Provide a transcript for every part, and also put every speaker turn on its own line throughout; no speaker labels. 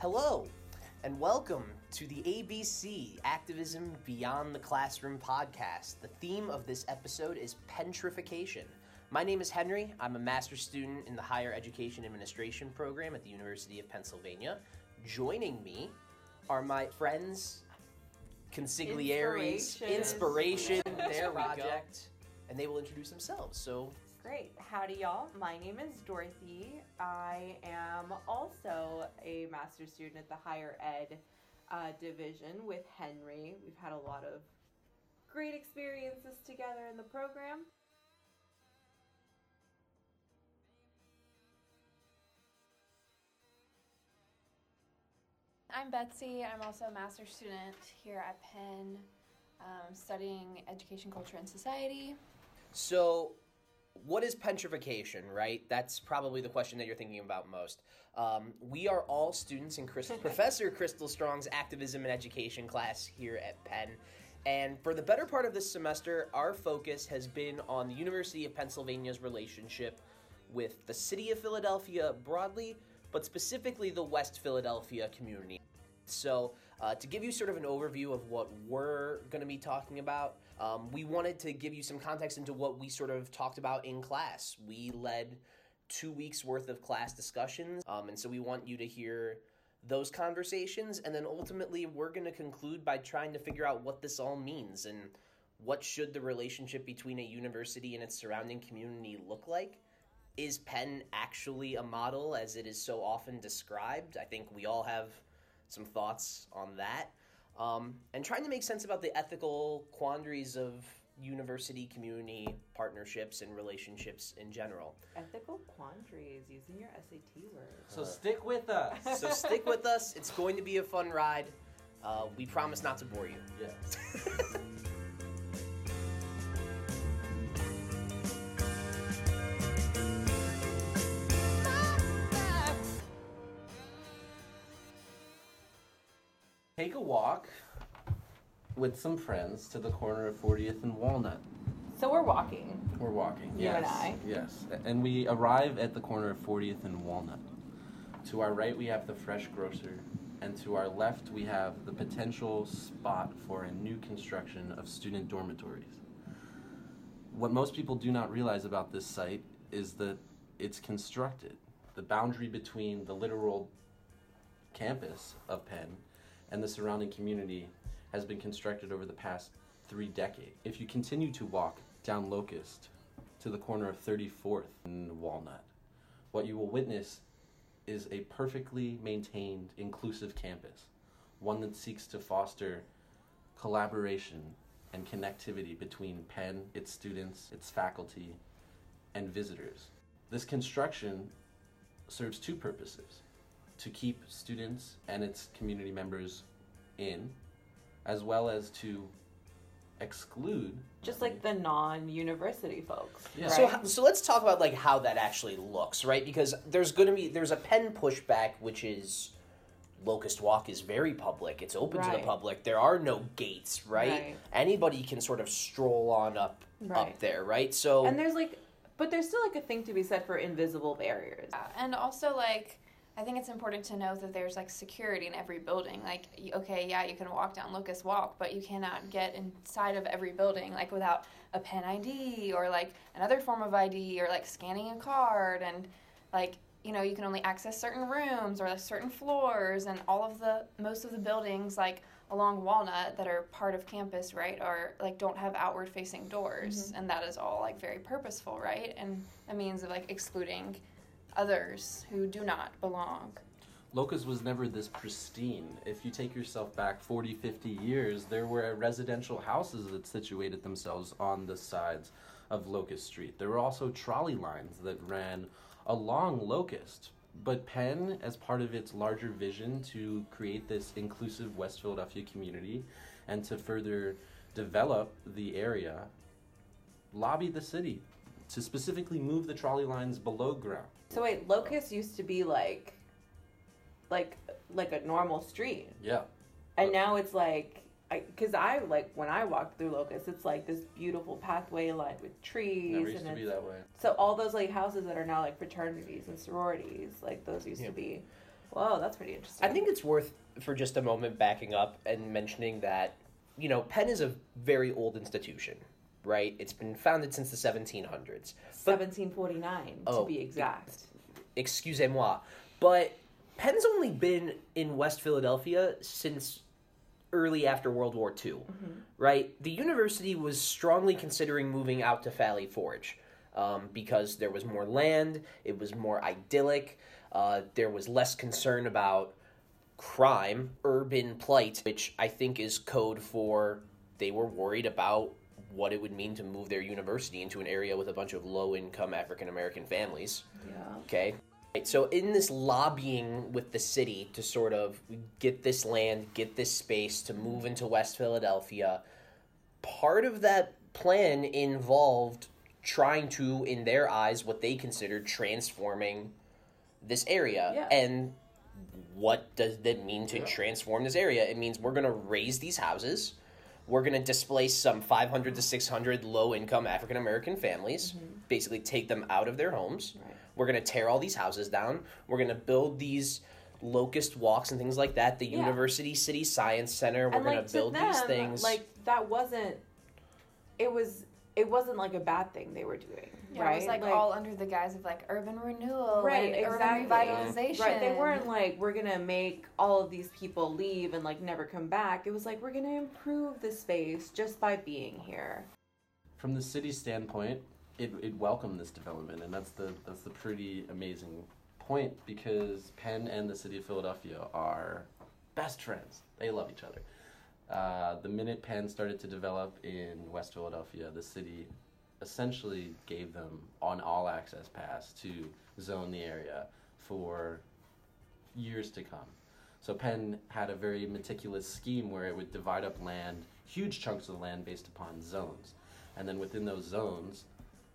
Hello, and welcome to the ABC Activism Beyond the Classroom podcast. The theme of this episode is Penntrification. My name is Henry. I'm a master's student in the Higher Education Administration program at the University of Pennsylvania. Joining me are my friends, consiglieres,
Inspiration.
their project, and they will introduce themselves. So,
Great. Howdy, y'all. My name is Dorothy. I am also a master's student at the higher ed uh, division with Henry. We've had a lot of great experiences together in the program.
I'm Betsy. I'm also a master's student here at Penn, um, studying education, culture, and society.
So, what is Penntrification, right? That's probably the question that you're thinking about most. Um, we are all students in Professor Krystal Strong's activism and education class here at Penn. And for the better part of this semester, our focus has been on the University of Pennsylvania's relationship with the city of Philadelphia broadly, but specifically the West Philadelphia community. So, uh, to give you sort of an overview of what we're going to be talking about, um, we wanted to give you some context into what we sort of talked about in class. We led two weeks worth of class discussions, um, and so we want you to hear those conversations, and then ultimately we're going to conclude by trying to figure out what this all means and what should the relationship between a university and its surrounding community look like. Is Penn actually a model as it is so often described? I think we all have some thoughts on that. Um, and trying to make sense about the ethical quandaries of university community partnerships and relationships in general.
Ethical quandaries, using your SAT words.
So stick with us.
So stick with us, it's going to be a fun ride. Uh, we promise not to bore you.
Yes. Take a walk with some friends to the corner of 40th and Walnut.
So we're walking.
We're walking.
You
yes.
and I?
Yes. And we arrive at the corner of 40th and Walnut. To our right, we have the fresh grocer, and to our left, we have the potential spot for a new construction of student dormitories. What most people do not realize about this site is that it's constructed. The boundary between the literal campus of Penn and the surrounding community has been constructed over the past three decades. If you continue to walk down Locust to the corner of 34th and Walnut, what you will witness is a perfectly maintained, inclusive campus, one that seeks to foster collaboration and connectivity between Penn, its students, its faculty, and visitors. This construction serves two purposes to keep students and its community members in, as well as to exclude
Just like the non university folks.
Yeah.
Right?
So, so let's talk about like how that actually looks, right? Because there's going to be there's a Penn pushback, which is Locust Walk is very public. It's open to the public. There are no gates, right?
Right.
Anybody can sort of stroll on up up there, right? So
and there's like, but there's still like a thing to be said for invisible barriers.
And also, like, I think it's important to know that there's like security in every building. Like, okay, yeah, you can walk down Locust Walk, but you cannot get inside of every building like without a Penn ID or like another form of ID or like scanning a card and like you know you can only access certain rooms or like, certain floors and all of the most of the buildings like along Walnut that are part of campus right are like don't have outward facing doors. Mm-hmm. And that is all like very purposeful right? And a means of like excluding others who do not belong.
Locust was never this pristine. If you take yourself back 40, 50 years, there were residential houses that situated themselves on the sides of Locust Street. There were also trolley lines that ran along Locust. But Penn, as part of its larger vision to create this inclusive West Philadelphia community and to further develop the area, lobbied the city to specifically move the trolley lines below ground.
So wait, Locust used to be like, like, like a normal street,
Yeah.
and now it's like, I, cause I like when I walk through Locust, it's like this beautiful pathway lined with trees,
Never used
and
to be that way.
so all those like houses that are now like fraternities and sororities, like those used
Yeah.
to be. Whoa, that's pretty interesting.
I think it's worth for just a moment backing up and mentioning that you know Penn is a very old institution, right? It's been founded since the 1700s. But
1749
Oh,
to be exact.
excusez-moi, but Penn's only been in West Philadelphia since early after World War II, right? The university was strongly considering moving out to Valley Forge um, because there was more land, it was more idyllic, uh, there was less concern about crime, urban plight, which I think is code for they were worried about what it would mean to move their university into an area with a bunch of low income African American families.
Yeah.
Okay. So in this lobbying with the city to sort of get this land, get this space to move into West Philadelphia, part of that plan involved trying to, in their eyes, what they considered transforming this area.
Yeah.
And what does that mean to transform this area? It means we're going to raze these houses. We're going to displace some 500 to 600 low income African American families, mm-hmm. basically take them out of their homes.
Right.
We're going to tear all these houses down. We're going to build these locust walks and things like that. The
Yeah.
University City Science Center. We're
and
going
like
to
to
build
them,
these things.
like that wasn't. It was. It wasn't like a bad thing they were doing,
Yeah,
right?
it was like, all under the guise of like urban renewal
Right,
and
exactly.
urban revitalization.
Right, they weren't like we're gonna make all of these people leave and like never come back. It was like we're gonna improve the space just by being here.
From the city standpoint, it, it welcomed this development, and that's the that's the pretty amazing point because Penn and the city of Philadelphia are best friends. They love each other. Uh, the minute Penn started to develop in West Philadelphia, the city essentially gave them an all access pass to zone the area for years to come. So Penn had a very meticulous scheme where it would divide up land, huge chunks of land based upon zones. And then within those zones,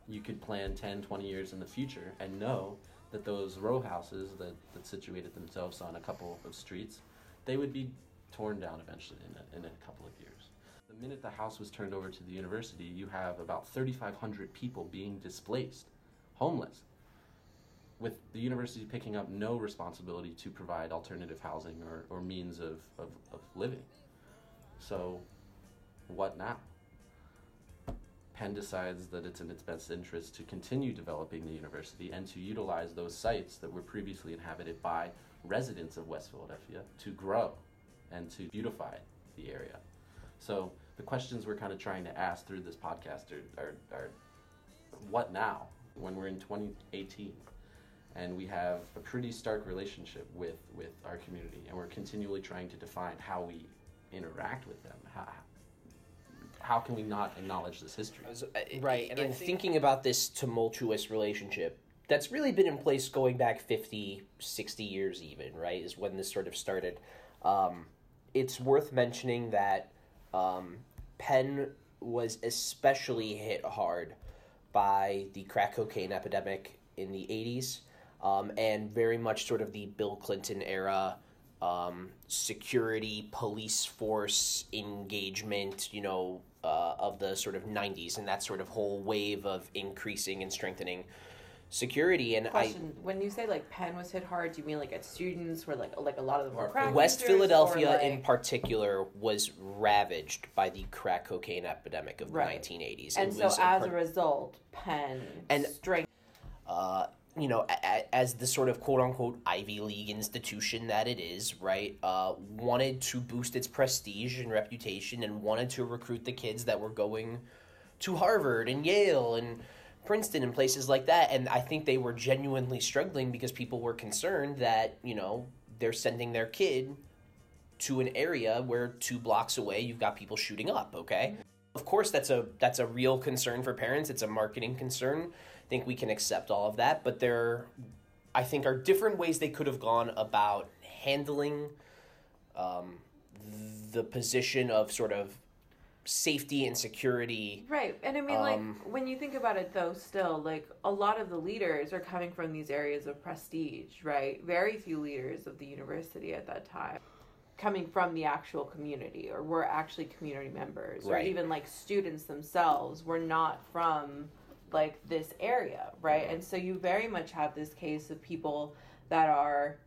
you could plan 10, 20 years in the future and know that those row houses that, that situated themselves on a couple of streets, they would be torn down eventually in a, in a couple of years. The minute the house was turned over to the university, you have about 3,500 people being displaced, homeless, with the university picking up no responsibility to provide alternative housing or, or means of, of, of living. So, what now? Penn decides that it's in its best interest to continue developing the university and to utilize those sites that were previously inhabited by residents of West Philadelphia to grow and to beautify the area. So the questions we're kind of trying to ask through this podcast are, are, are what now when we're in 2018 and we have a pretty stark relationship with, with our community and we're continually trying to define how we interact with them. How, how can we not acknowledge this history?
So, uh,
Right, and I
in
think-
thinking about this tumultuous relationship that's really been in place going back 50 60 years even right is when this sort of started um, it's worth mentioning that um, penn was especially hit hard by the crack cocaine epidemic in the 80s um, and very much sort of the bill clinton era um, security police force engagement you know uh, of the sort of 90s and that sort of whole wave of increasing and strengthening security and
Question: When you say like Penn was hit hard, do you mean like at students where like like a lot of them were
Or
crack
west
users, or,
philadelphia in particular was ravaged by the crack cocaine epidemic of the
Right.
1980s
and
It
so
was
as
par-
a result, Penn
And-
strength.
uh, you know, a- a- as the sort of quote unquote Ivy League institution that it is, right, uh, wanted to boost its prestige and reputation and wanted to recruit the kids that were going to Harvard and Yale and Princeton and places like that. And I think they were genuinely struggling because people were concerned that, you know, they're sending their kid to an area where two blocks away you've got people shooting up, okay? Of course that's a that's a real concern for parents. It's a marketing concern. I think we can accept all of that, but there I think are different ways they could have gone about handling um, the position of sort of safety and security.
Right. And I mean,
Um,
like, when you think about it, though, still, like, a lot of the leaders are coming from these areas of prestige, right? Very few leaders of the university at that time coming from the actual community or were actually community members or even like students themselves were not from like this area right and so you very much have this case of people that are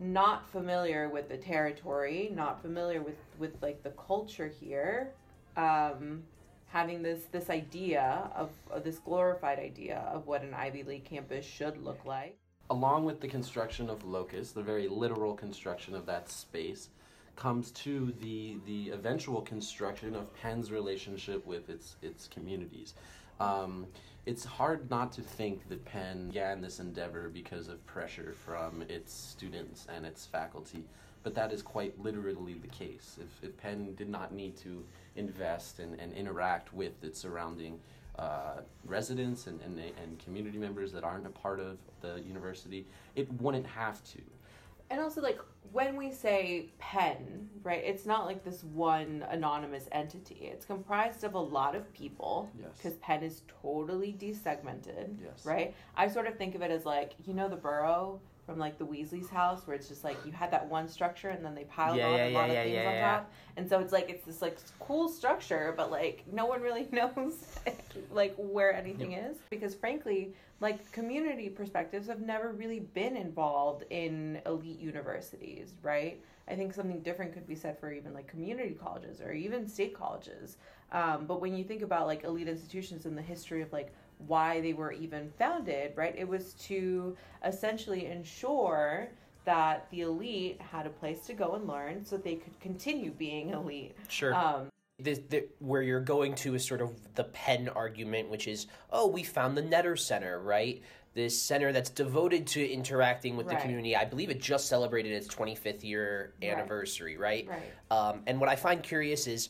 not familiar with the territory, not familiar with with like the culture here, um, having this this idea of, of this glorified idea of what an Ivy League campus should look like.
Along with the construction of Locust, the very literal construction of that space, comes to the the eventual construction of Penn's relationship with its its communities. Um, it's hard not to think that Penn began this endeavor because of pressure from its students and its faculty, but that is quite literally the case. If, if Penn did not need to invest and, and interact with its surrounding uh, residents and, and, and community members that aren't a part of the university, it wouldn't have to.
And also, like, when we say Penn, right, it's not like this one anonymous entity. It's comprised of a lot of people.
Yes.
Because Penn is totally desegmented.
Yes.
Right? I sort of think of it as like, you know, the borough from like the Weasley's house where it's just like you had that one structure and then they piled
Yeah,
on
yeah,
a lot
yeah,
of things on top. And so it's like, it's this like cool structure, but like no one really knows like where anything is. Because frankly, like community perspectives have never really been involved in elite universities, right? I think something different could be said for even like community colleges or even state colleges. Um, but when you think about like elite institutions in the history of like why they were even founded, right? It was to essentially ensure that the elite had a place to go and learn so they could continue being elite.
Sure.
Um,
the, the, where you're going to is sort of the Penn argument, which is, oh, we found the Netter Center, right? This center that's devoted to interacting with the community. I believe it just celebrated its 25th year
Right.
anniversary, right?
Right.
Um, and what I find curious is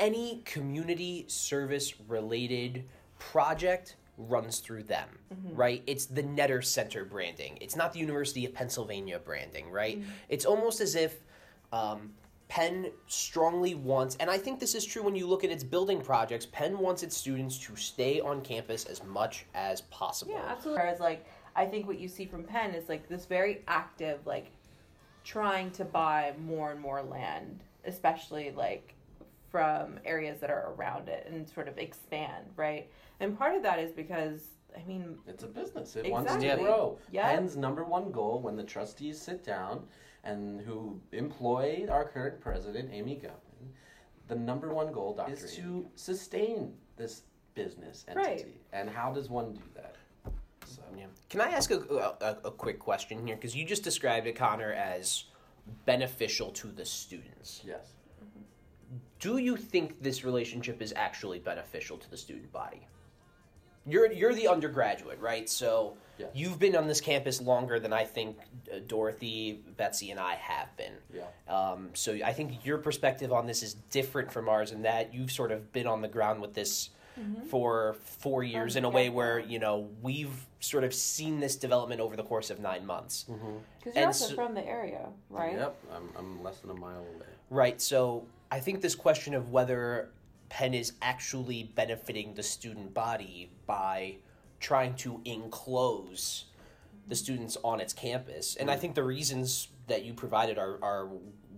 any community service related project runs through them, right? It's the Netter Center branding. It's not the University of Pennsylvania branding, right? It's almost as if um, Penn strongly wants, and I think this is true when you look at its building projects, Penn wants its students to stay on campus as much as possible.
Yeah, absolutely. Whereas, like, I think what you see from Penn is like this very active, like, trying to buy more and more land, especially like from areas that are around it and sort of expand, right? And part of that is because, I mean,
It's a business. It wants to grow.
Yeah.
Penn's number one goal when the trustees sit down and who employ our current president, Amy Gutmann, the number one goal Dr. is to sustain this business entity.
Right.
And how does one do that? So,
Yeah. Can I ask a, a, a quick question here? Because you just described it, Connor, as beneficial to the students.
yes.
Do you think this relationship is actually beneficial to the student body? You're you're the undergraduate, right? So
Yes.
you've been on this campus longer than I think uh, Dorothy, Betsy, and I have been.
Yeah.
Um, so I think your perspective on this is different from ours in that you've sort of been on the ground with this Mm-hmm. for four years in a way where you know we've sort of seen this development over the course of nine months. Mm-hmm.
because you're
And
also
so-
from the area, right?
Yep. I'm, I'm less than a mile away.
Right. So I think this question of whether Penn is actually benefiting the student body by trying to enclose the students on its campus, and I mm. think the reasons that you provided are, are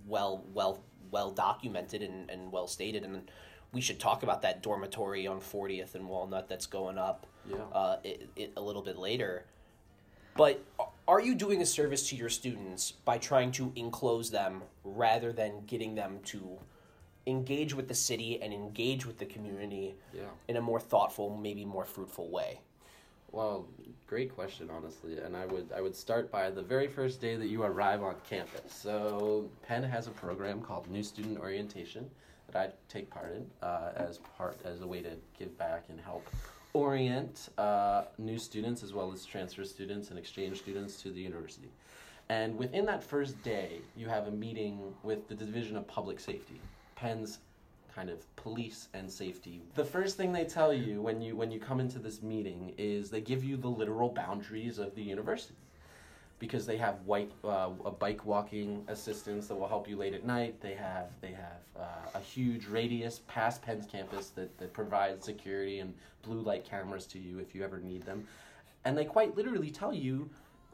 well well well documented and, and well stated, and we should talk about that dormitory on 40th and Walnut that's going up
Yeah.
uh, it, it, a little bit later. But are you doing a service to your students by trying to enclose them rather than getting them to engage with the city and engage with the community
Yeah.
in a more thoughtful, maybe more fruitful way?
Well, great question, honestly. And I would I would start by the very first day that you arrive on campus. So Penn has a program called New Student Orientation that I take part in uh, as part as a way to give back and help orient uh, new students as well as transfer students and exchange students to the university. And within that first day, you have a meeting with the Division of Public Safety, Penn's kind of police and safety. The first thing they tell you when you when you come into this meeting is they give you the literal boundaries of the university. Because they have white uh, a bike walking assistance that will help you late at night. They have they have uh, a huge radius past Penn's campus that, that provides security and blue light cameras to you if you ever need them. And they quite literally tell you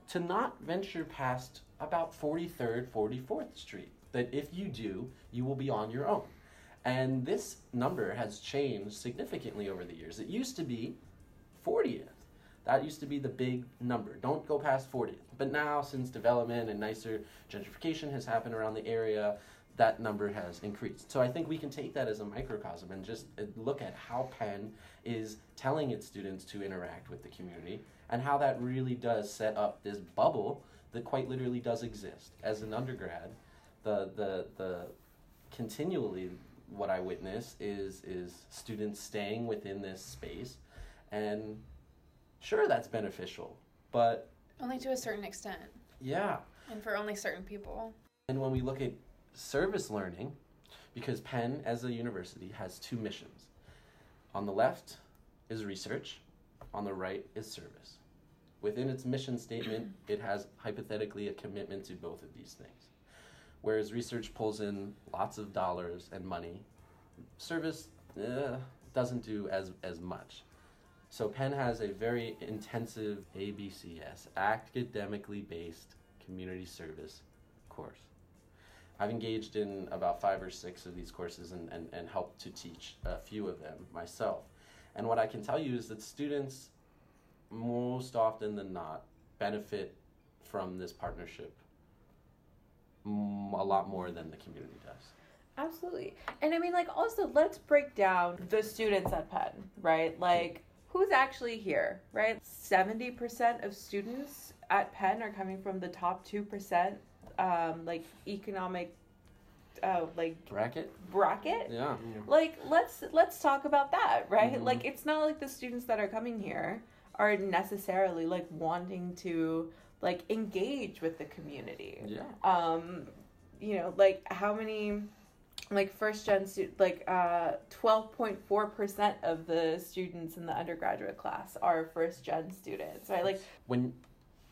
to not venture past about 43rd, 44th Street. That if you do, you will be on your own. And this number has changed significantly over the years. It used to be 40th. That used to be the big number. Don't go past 40th. But now, since development and nicer gentrification has happened around the area, that number has increased. So I think we can take that as a microcosm and just uh, look at how Penn is telling its students to interact with the community and how that really does set up this bubble that quite literally does exist. As an undergrad, the the the continually what I witness is is students staying within this space and sure that's beneficial, but
Only to a certain extent,
yeah.
and for only certain people.
And when we look at service learning, because Penn as a university has two missions. On the left is research, on the right is service. Within its mission statement, it has hypothetically a commitment to both of these things. Whereas research pulls in lots of dollars and money, service eh, doesn't do as, as much. So Penn has a very intensive ABCS, academically based community service course. I've engaged in about five or six of these courses and, and, and helped to teach a few of them myself. And what I can tell you is that students, most often than not, benefit from this partnership a lot more than the community does.
Absolutely. And I mean, like, also, let's break down the students at Penn, right? Like, who's actually here, right? 70% of students at Penn are coming from the top 2%, um, like, economic, uh, like,
Bracket?
bracket.
Yeah.
Like, let's let's talk about that, right?
Mhm.
Like, it's not like the students that are coming here are necessarily like wanting to like engage with the community
Yeah.
um you know like how many like first gen stu- like uh 12.4% of the students in the undergraduate class are first gen students right like
when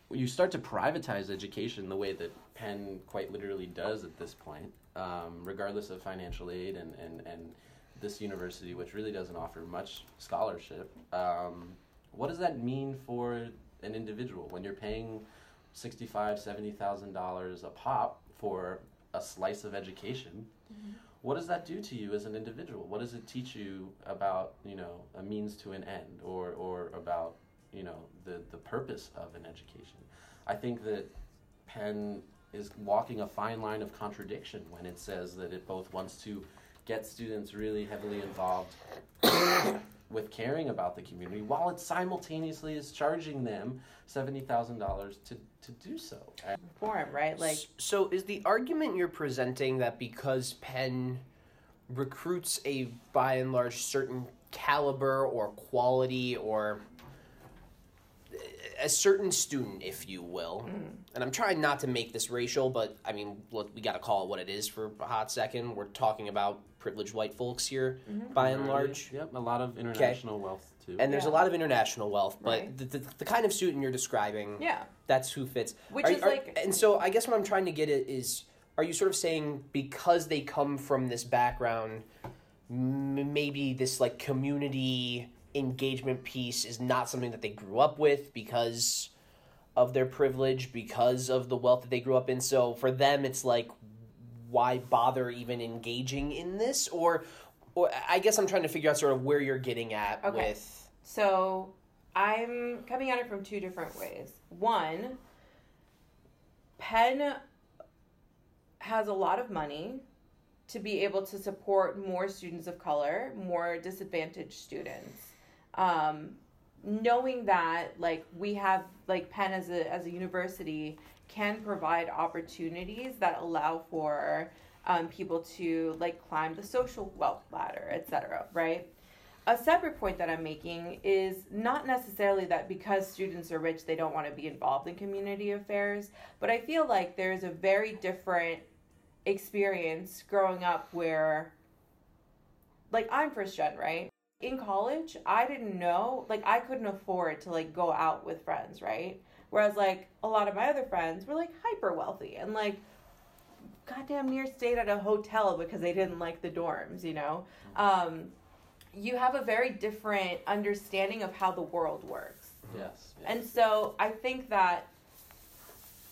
when you start to privatize education the way that Penn quite literally does at this point, um, regardless of financial aid and, and, and this university, which really doesn't offer much scholarship, um, what does that mean for an individual when you're paying sixty-five, seventy thousand dollars a pop for a slice of education? What does that do to you as an individual? What does it teach you about you know a means to an end, or or about you know the the purpose of an education. I think that Penn is walking a fine line of contradiction when it says that it both wants to get students really heavily involved with caring about the community while it simultaneously is charging them seventy thousand dollars to to do so. And
form right like
so is the argument you're presenting that because Penn recruits a by and large certain caliber or quality or a certain student, if you will, mm-hmm. and I'm trying not to make this racial, but I mean, look, we got to call it what it is for a hot second. We're talking about privileged white folks here, mm-hmm. by and large.
yep, a lot of international wealth too.
And there's a lot of international wealth, but
Right.
the, the, the kind of student you're describing,
yeah
that's who fits.
Which
Are-
is
are-
like-
and so I guess what I'm trying to get at is, are you sort of saying because they come from this background, m- maybe this like community engagement piece is not something that they grew up with because of their privilege, because of the wealth that they grew up in. So for them, it's like, why bother even engaging in this? Or, or I guess I'm trying to figure out sort of where you're getting at
Okay.
with.
So I'm coming at it from two different ways. One, Penn has a lot of money to be able to support more students of color, more disadvantaged students. Um, knowing that, like, we have, like, Penn as a, as a university can provide opportunities that allow for um, people to, like, climb the social wealth ladder, etc., right? a separate point that I'm making is not necessarily that because students are rich, they don't want to be involved in community affairs, but I feel like there's a very different experience growing up where, like, I'm first gen, right? In college, I didn't know, like, I couldn't afford to, like, go out with friends, right? Whereas, like, a lot of my other friends were, like, hyper wealthy and, like, goddamn near stayed at a hotel because they didn't like the dorms, you know? Um, you have a very different understanding of how the world works.
yes.
And so I think that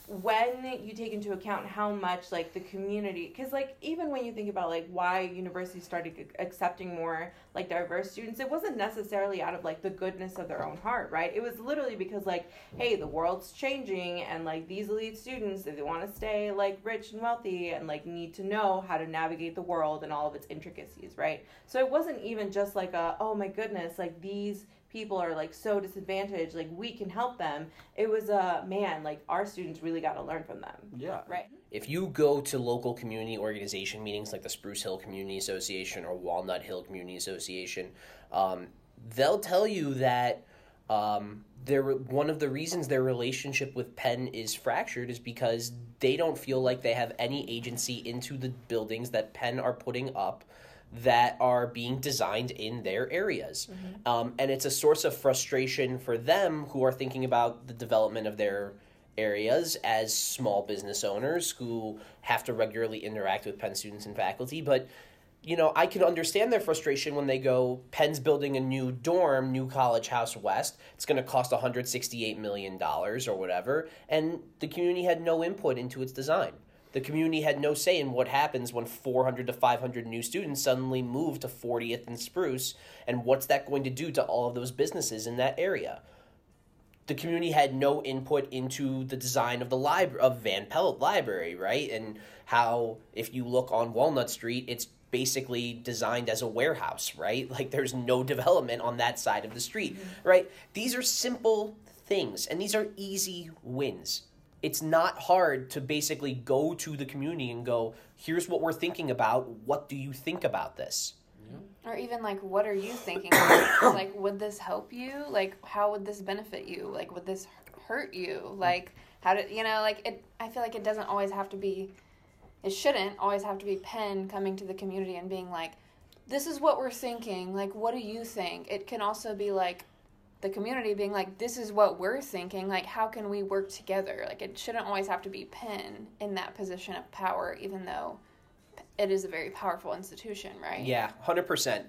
when you take into account how much like the community because like even when you think about like why universities started accepting more like diverse students it wasn't necessarily out of like the goodness of their own heart right? It was literally because like hey the world's changing and like these elite students if they want to stay like rich and wealthy and like need to know how to navigate the world and all of its intricacies right? So it wasn't even just like a oh my goodness like these people are like so disadvantaged like we can help them. It was a uh, man like our students really got to learn from them.
Yeah.
Right.
If you go to local community organization meetings like the spruce hill community association or walnut hill community association um, they'll tell you that um, one of the reasons their relationship with penn is fractured is because they don't feel like they have any agency into the buildings that penn are putting up that are being designed in their areas. Mm-hmm. Um, and it's a source of frustration for them who are thinking about the development of their areas as small business owners who have to regularly interact with Penn students and faculty. But, you know, I can understand their frustration when they go, Penn's building a new dorm, New College House West. It's going to cost $168 million or whatever. And the community had no input into its design the community had no say in what happens when 400 to 500 new students suddenly move to 40th and Spruce, and what's that going to do to all of those businesses in that area. The community had no input into the design of the library of Van Pelt Library, right? And how, if you look on Walnut Street, it's basically designed as a warehouse, right? Like there's no development on that side of the street, mm-hmm. right? These are simple things, and these are easy wins it's not hard to basically go to the community and go, here's what we're thinking about. What do you think about this?
Or even like, what are you thinking? like, would this help you? Like, how would this benefit you? Like, would this hurt you? Like, how did you know? Like, it. I feel like it doesn't always have to be. It shouldn't always have to be Penn coming to the community and being like, "This is what we're thinking. Like, what do you think?" It can also be like, the community being like this is what we're thinking like how can we work together? Like it shouldn't always have to be penn in that position of power even though it is a very powerful institution right?
Yeah 100%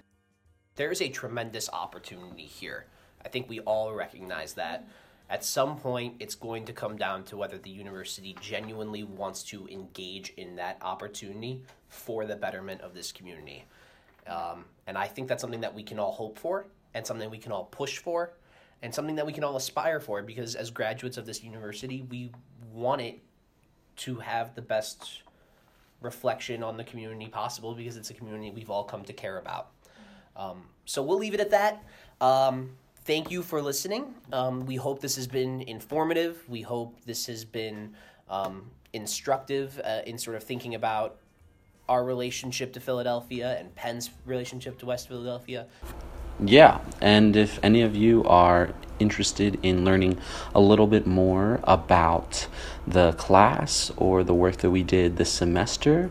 there is a tremendous opportunity here. I think we all recognize that. At some point it's going to come down to whether the university genuinely wants to engage in that opportunity for the betterment of this community. Um, and i think that's something that we can all hope for and something we can all push for and something that we can all aspire for because as graduates of this university, we want it to have the best reflection on the community possible because it's a community we've all come to care about. Um, so we'll leave it at that. Um, thank you for listening. Um, we hope this has been informative. We hope this has been um, instructive uh, in sort of thinking about our relationship to Philadelphia and Penn's relationship to West Philadelphia.
Yeah, and if any of you are interested in learning a little bit more about the class or the work that we did this semester,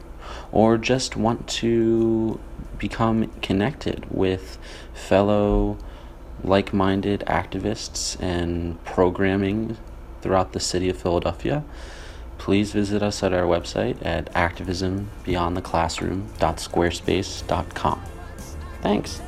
or just want to become connected with fellow like minded activists and programming throughout the city of Philadelphia, please visit us at our website at activismbeyondtheclassroom.squarespace.com. Thanks.